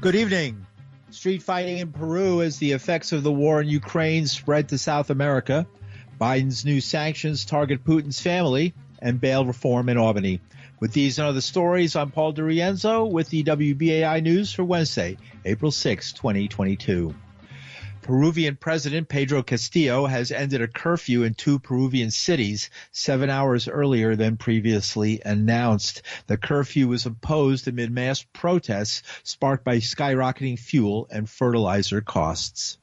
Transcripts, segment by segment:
Good evening. Street fighting in Peru as the effects of the war in Ukraine spread to South America. Biden's new sanctions target Putin's family and bail reform in Albany. With these and other stories, I'm Paul DiRienzo with the WBAI News for Wednesday, April 6, 2022. Peruvian President Pedro Castillo has ended a curfew in two Peruvian cities seven hours earlier than previously announced. The curfew was imposed amid mass protests sparked by skyrocketing fuel and fertilizer costs.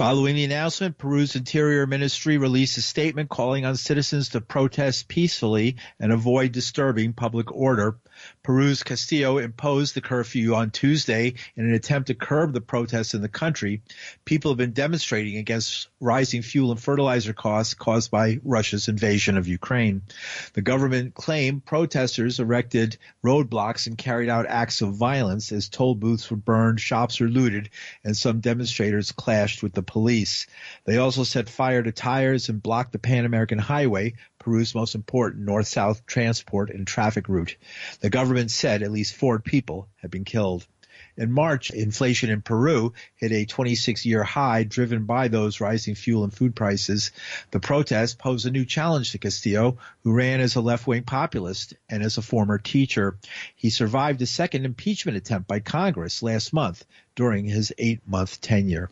Following the announcement, Peru's Interior Ministry released a statement calling on citizens to protest peacefully and avoid disturbing public order. Peru's Castillo imposed the curfew on Tuesday in an attempt to curb the protests in the country. People have been demonstrating against rising fuel and fertilizer costs caused by Russia's invasion of Ukraine. The government claimed protesters erected roadblocks and carried out acts of violence as toll booths were burned, shops were looted, and some demonstrators clashed with the police. They also set fire to tires and blocked the Pan American Highway, Peru's most important north-south transport and traffic route. The government said at least four people had been killed. In March, inflation in Peru hit a 26 year high driven by those rising fuel and food prices. The protests posed a new challenge to Castillo, who ran as a left wing populist and as a former teacher. He survived a second impeachment attempt by Congress last month during his eight month tenure.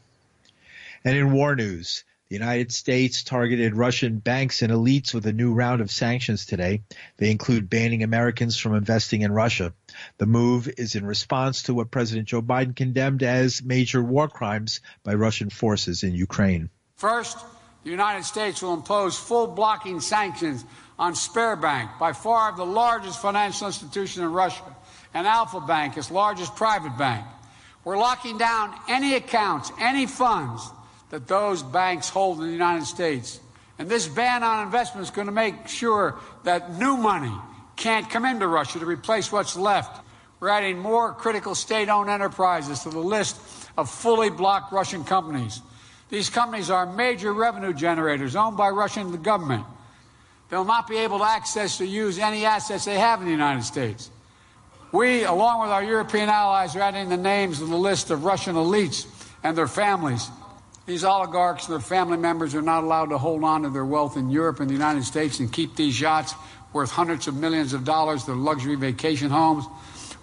And in war news, the United States targeted Russian banks and elites with a new round of sanctions today. They include banning Americans from investing in Russia. The move is in response to what President Joe Biden condemned as major war crimes by Russian forces in Ukraine. First, the United States will impose full blocking sanctions on Sberbank, by far the largest financial institution in Russia, and Alfa Bank, its largest private bank. We're locking down any accounts, any funds that those banks hold in the United States. And this ban on investment is going to make sure that new money can't come into Russia to replace what's left. We're adding more critical state owned enterprises to the list of fully blocked Russian companies. These companies are major revenue generators owned by Russian government. They'll not be able to access or use any assets they have in the United States. We, along with our European allies, are adding the names of the list of Russian elites and their families these oligarchs and their family members are not allowed to hold on to their wealth in Europe and the United States and keep these yachts worth hundreds of millions of dollars, their luxury vacation homes,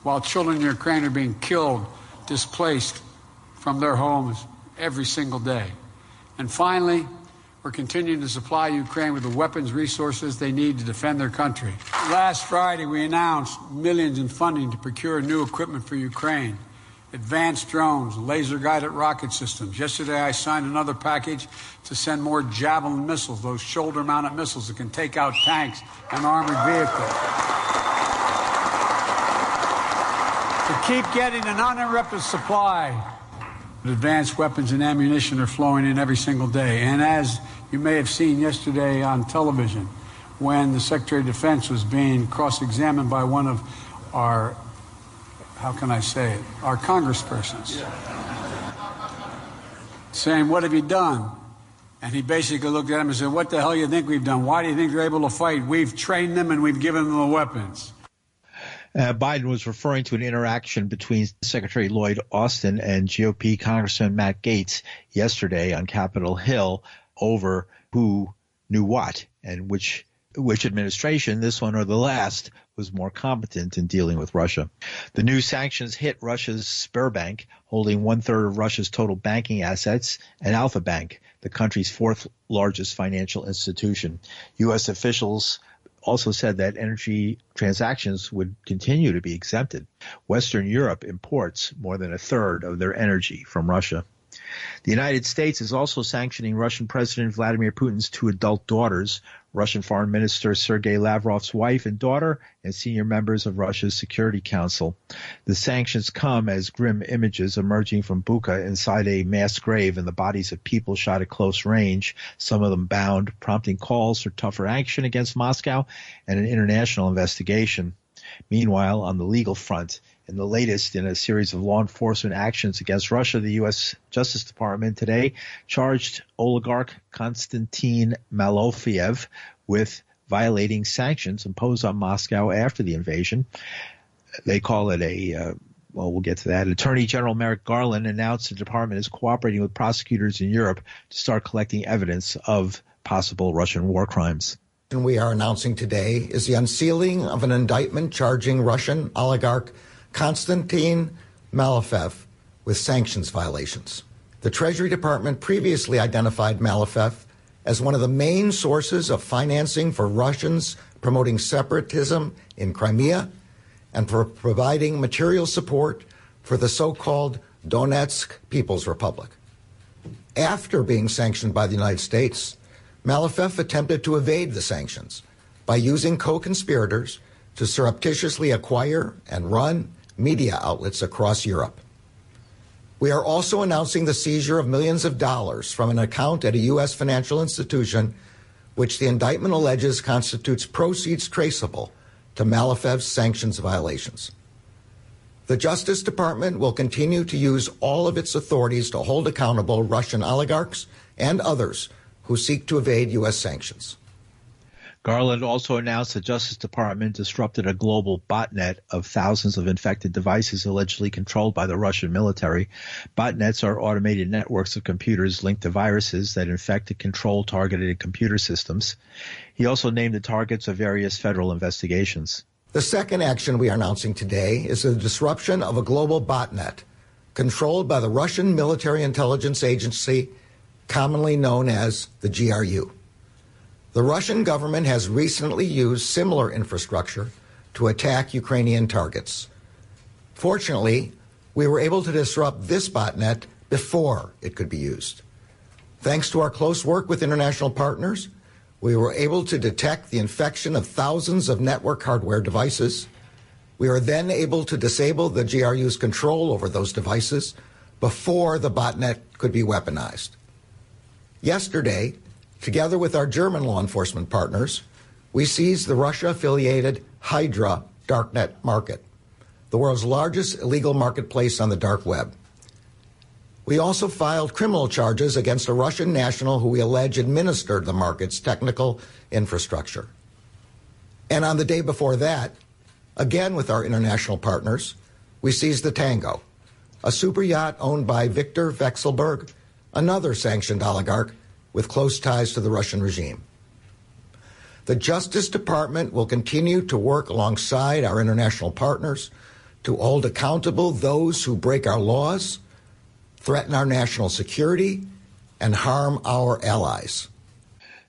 while children in Ukraine are being killed, displaced from their homes every single day. And finally, we're continuing to supply Ukraine with the weapons resources they need to defend their country. Last Friday, we announced millions in funding to procure new equipment for Ukraine advanced drones, laser guided rocket systems. Yesterday, I signed another package to send more Javelin missiles, those shoulder mounted missiles that can take out tanks and armored vehicles. to keep getting an uninterrupted supply advanced weapons and ammunition are flowing in every single day. And as you may have seen yesterday on television, when the Secretary of Defense was being cross examined by one of our how can I say it, our congresspersons. Saying, What have you done? And he basically looked at him and said, What the hell do you think we've done? Why do you think they're able to fight? We've trained them and we've given them the weapons. Uh, Biden was referring to an interaction between Secretary Lloyd Austin and GOP Congressman Matt Gaetz yesterday on Capitol Hill over who knew what and which which administration, this one or the last, was more competent in dealing with Russia. The new sanctions hit Russia's Sberbank, holding one third of Russia's total banking assets, and Alfa Bank, the country's fourth largest financial institution. U.S. officials also said that energy transactions would continue to be exempted. Western Europe imports more than a third of their energy from Russia. The United States is also sanctioning Russian President Vladimir Putin's two adult daughters, Russian Foreign Minister Sergei Lavrov's wife and daughter, and senior members of Russia's Security Council. The sanctions come as grim images emerging from Bucha inside a mass grave and the bodies of people shot at close range, some of them bound, prompting calls for tougher action against Moscow and an international investigation. Meanwhile, on the legal front, in the latest in a series of law enforcement actions against Russia, the U.S. Justice Department today charged oligarch Konstantin Malofeev with violating sanctions imposed on Moscow after the invasion. They call it a uh, well, we'll get to that. Attorney General Merrick Garland announced the department is cooperating with prosecutors in Europe to start collecting evidence of possible Russian war crimes. And we are announcing today is the unsealing of an indictment charging Russian oligarch Konstantin Malofeev with sanctions violations. The Treasury Department previously identified Malofeev as one of the main sources of financing for Russians promoting separatism in Crimea and for providing material support for the so called Donetsk People's Republic. After being sanctioned by the United States, Malofeev attempted to evade the sanctions by using co conspirators to surreptitiously acquire and run media outlets across Europe. We are also announcing the seizure of millions of dollars from an account at a U.S. financial institution, which the indictment alleges constitutes proceeds traceable to Malofeev's sanctions violations. The Justice Department will continue to use all of its authorities to hold accountable Russian oligarchs and others who seek to evade U.S. sanctions. Garland also announced the Justice Department disrupted a global botnet of thousands of infected devices allegedly controlled by the Russian military. Botnets are automated networks of computers linked to viruses that infect and control targeted computer systems. He also named the targets of various federal investigations. The second action we are announcing today is the disruption of a global botnet controlled by the Russian military intelligence agency, commonly known as the GRU. The Russian government has recently used similar infrastructure to attack Ukrainian targets. Fortunately, we were able to disrupt this botnet before it could be used. Thanks to our close work with international partners, we were able to detect the infection of thousands of network hardware devices. We were then able to disable the GRU's control over those devices before the botnet could be weaponized. Yesterday, Together with our German law enforcement partners, we seized the Russia affiliated Hydra darknet market, the world's largest illegal marketplace on the dark web. We also filed criminal charges against a Russian national who we allege administered the market's technical infrastructure. And on the day before that, again with our international partners, we seized the Tango, a super yacht owned by Viktor Vekselberg, another sanctioned oligarch with close ties to the Russian regime. The Justice Department will continue to work alongside our international partners to hold accountable those who break our laws, threaten our national security, and harm our allies.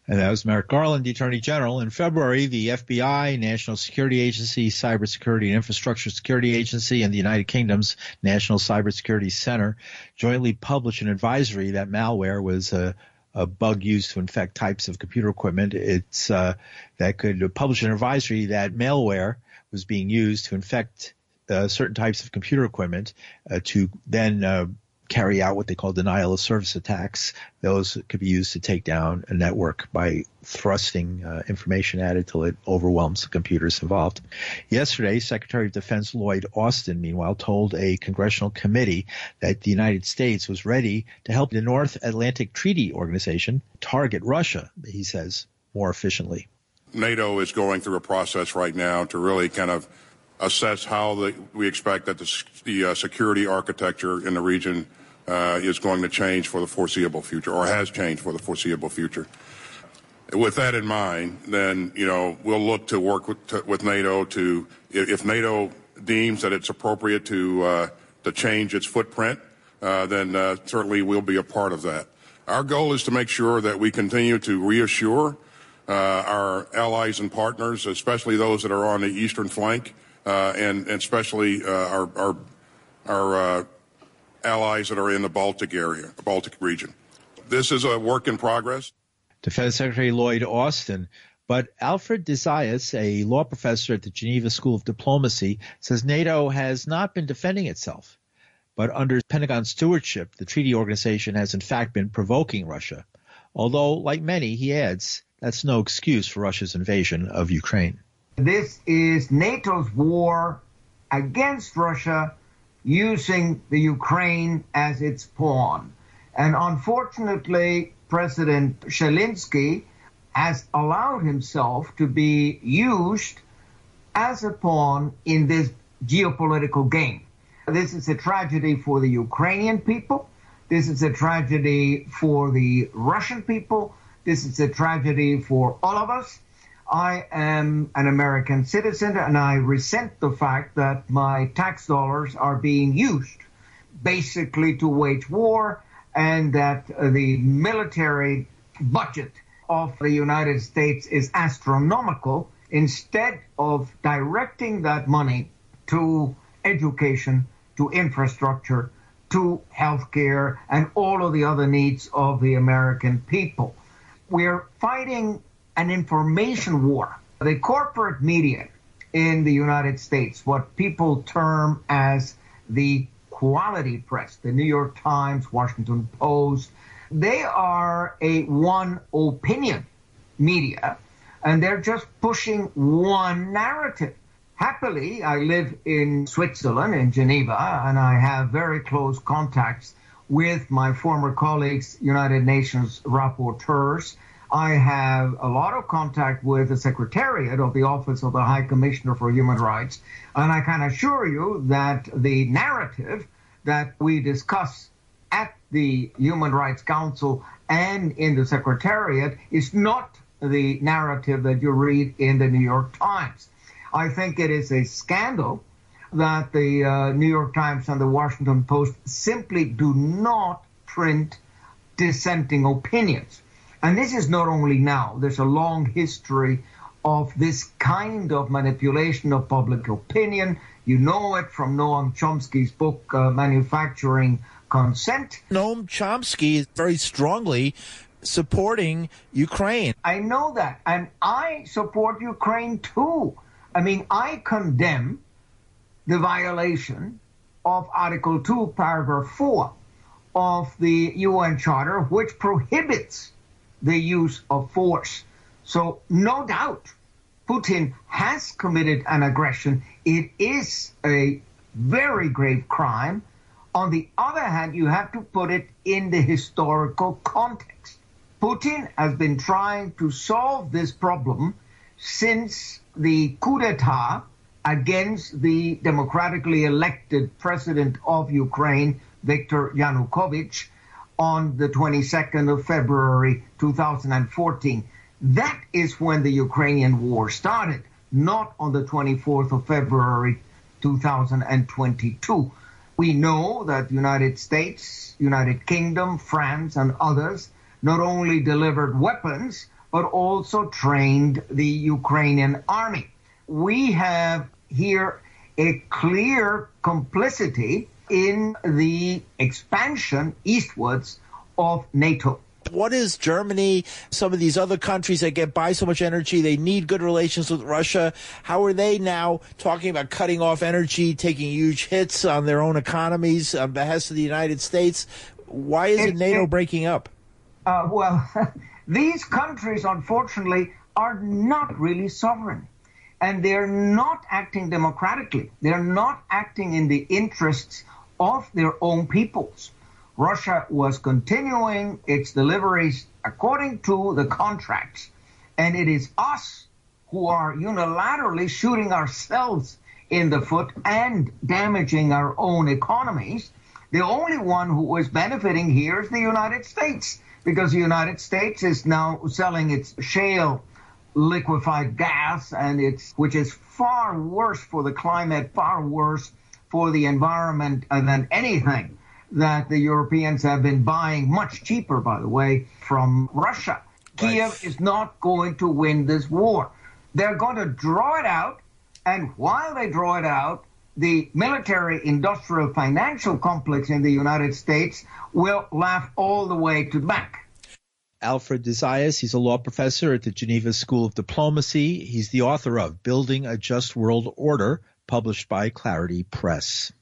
And that was Merrick Garland, the Attorney General. In February, the FBI, National Security Agency, Cybersecurity and Infrastructure Security Agency, and the United Kingdom's National Cybersecurity Center jointly published an advisory that malware was a uh, a bug used to infect types of computer equipment. It's uh, that could publish an advisory that malware was being used to infect uh, certain types of computer equipment uh, to then uh, carry out what they call denial of service attacks. Those could be used to take down a network by thrusting uh, information at it till it overwhelms the computers involved. Yesterday, Secretary of Defense Lloyd Austin, meanwhile, told a congressional committee that the United States was ready to help the North Atlantic Treaty Organization target Russia, he says, more efficiently. NATO is going through a process right now to really kind of assess how the, we expect that the, the uh, security architecture in the region uh, is going to change for the foreseeable future, or has changed for the foreseeable future. With that in mind, then you know we'll look to work with, to, with NATO to, if NATO deems that it's appropriate to uh, to change its footprint, uh, then uh, certainly we'll be a part of that. Our goal is to make sure that we continue to reassure uh, our allies and partners, especially those that are on the eastern flank, and, and, especially uh, our our, our uh, allies that are in the Baltic area, the Baltic region. This is a work in progress. Defense Secretary Lloyd Austin. But Alfred de Zayas, a law professor at the Geneva School of Diplomacy, says NATO has not been defending itself. But under Pentagon stewardship, the treaty organization has in fact been provoking Russia. Although, like many, he adds, that's no excuse for Russia's invasion of Ukraine. This is NATO's war against Russia using the Ukraine as its pawn. And unfortunately, President Zelensky has allowed himself to be used as a pawn in this geopolitical game. This is a tragedy for the Ukrainian people. This is a tragedy for the Russian people. This is a tragedy for all of us. I am an American citizen and I resent the fact that my tax dollars are being used basically to wage war and that the military budget of the United States is astronomical instead of directing that money to education, to infrastructure, to healthcare, and all of the other needs of the American people. We're fighting an information war. The corporate media in the United States, what people term as the quality press, the New York Times, Washington Post, they are a one opinion media and they're just pushing one narrative. Happily, I live in Switzerland, in Geneva, and I have very close contacts with my former colleagues, United Nations rapporteurs. I have a lot of contact with the Secretariat of the Office of the High Commissioner for Human Rights, and I can assure you that the narrative that we discuss at the Human Rights Council and in the Secretariat is not the narrative that you read in the New York Times. I think it is a scandal that the uh, New York Times and the Washington Post simply do not print dissenting opinions. And this is not only now, there's a long history of this kind of manipulation of public opinion. You know it from Noam Chomsky's book, uh, Manufacturing Consent. Noam Chomsky is very strongly supporting Ukraine. I know that. And I support Ukraine too. I mean, I condemn the violation of Article 2, Paragraph 4 of the UN Charter, which prohibits the use of force. So, no doubt, Putin has committed an aggression. It is a very grave crime. On the other hand, you have to put it in the historical context. Putin has been trying to solve this problem since the coup d'etat against the democratically elected president of Ukraine, Viktor Yanukovych, on the 22nd of February 2014. That is when the Ukrainian war started, not on the 24th of February 2022. We know that United States, United Kingdom, France, and others not only delivered weapons, but also trained the Ukrainian army. We have here a clear complicity in the expansion eastwards of NATO. What is Germany, some of these other countries that get by so much energy, they need good relations with Russia. How are they now talking about cutting off energy, taking huge hits on their own economies on behest of the United States? Why is it, it NATO it, breaking up? Uh, well, these countries, unfortunately, are not really sovereign. And they're not acting democratically. They're not acting in the interests of their own peoples. Russia was continuing its deliveries according to the contracts. And it is us who are unilaterally shooting ourselves in the foot and damaging our own economies. The only one who is benefiting here is the United States because the United States is now selling its shale liquefied gas and it's which is far worse for the climate, far worse for the environment than anything that the Europeans have been buying much cheaper, by the way, from Russia. Right. Kiev is not going to win this war. They're going to draw it out, and while they draw it out, the military industrial financial complex in the United States will laugh all the way to the bank. Alfred de Zayas, he's a law professor at the Geneva School of Diplomacy. He's the author of Building a Just World Order, published by Clarity Press.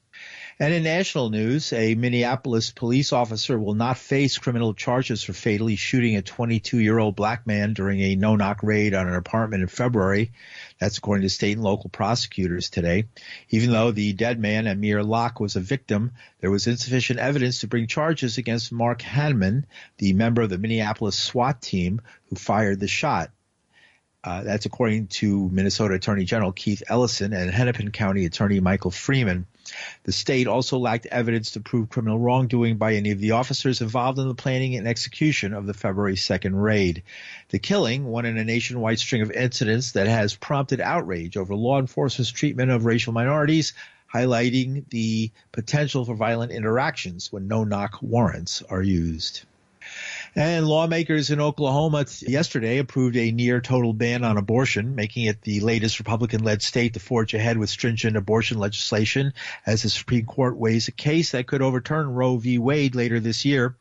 And in national news, a Minneapolis police officer will not face criminal charges for fatally shooting a 22 year old black man during a no knock raid on an apartment in February. That's according to state and local prosecutors today. Even though the dead man, Amir Locke, was a victim, there was insufficient evidence to bring charges against Mark Hanneman, the member of the Minneapolis SWAT team who fired the shot. Uh, that's according to Minnesota Attorney General Keith Ellison and Hennepin County Attorney Michael Freeman. The state also lacked evidence to prove criminal wrongdoing by any of the officers involved in the planning and execution of the February 2nd raid. The killing, one in a nationwide string of incidents that has prompted outrage over law enforcement's treatment of racial minorities, highlighting the potential for violent interactions when no knock warrants are used. And lawmakers in Oklahoma yesterday approved a near total ban on abortion, making it the latest Republican led state to forge ahead with stringent abortion legislation as the Supreme Court weighs a case that could overturn Roe v. Wade later this year.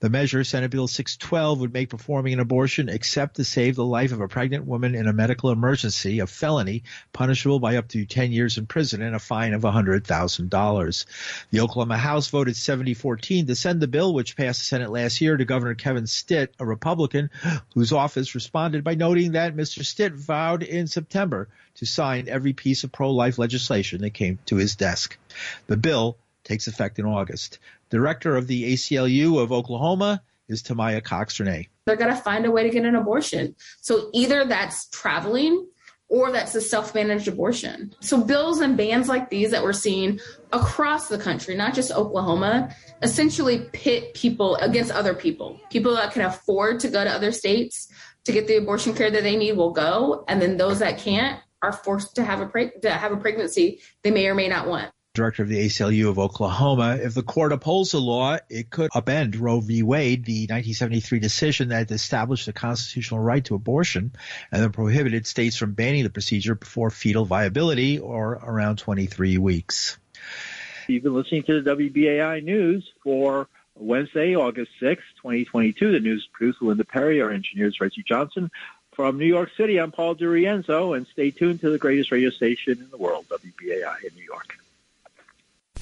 The measure, Senate Bill 612, would make performing an abortion except to save the life of a pregnant woman in a medical emergency a felony punishable by up to 10 years in prison and a fine of $100,000. The Oklahoma House voted 70-14 to send the bill, which passed the Senate last year, to Governor Kevin Stitt, a Republican, whose office responded by noting that Mr. Stitt vowed in September to sign every piece of pro-life legislation that came to his desk. The bill takes effect in August. Director of the ACLU of Oklahoma is Tamya Cox Touré. They're going to find a way to get an abortion. So either that's traveling or that's a self managed abortion. So, bills and bans like these that we're seeing across the country, not just Oklahoma, essentially pit people against other people. People that can afford to go to other states to get the abortion care that they need will go, and then those that can't are forced to have a to have a pregnancy they may or may not want director of the ACLU of Oklahoma. If the court upholds the law, it could upend Roe v. Wade, the 1973 decision that established the constitutional right to abortion and then prohibited states from banning the procedure before fetal viability or around 23 weeks. You've been listening to the WBAI News for Wednesday, August 6, 2022. The news produced Linda Perry, our engineers Reggie Johnson. From New York City, I'm Paul DiRienzo, and stay tuned to the greatest radio station in the world, WBAI in New York.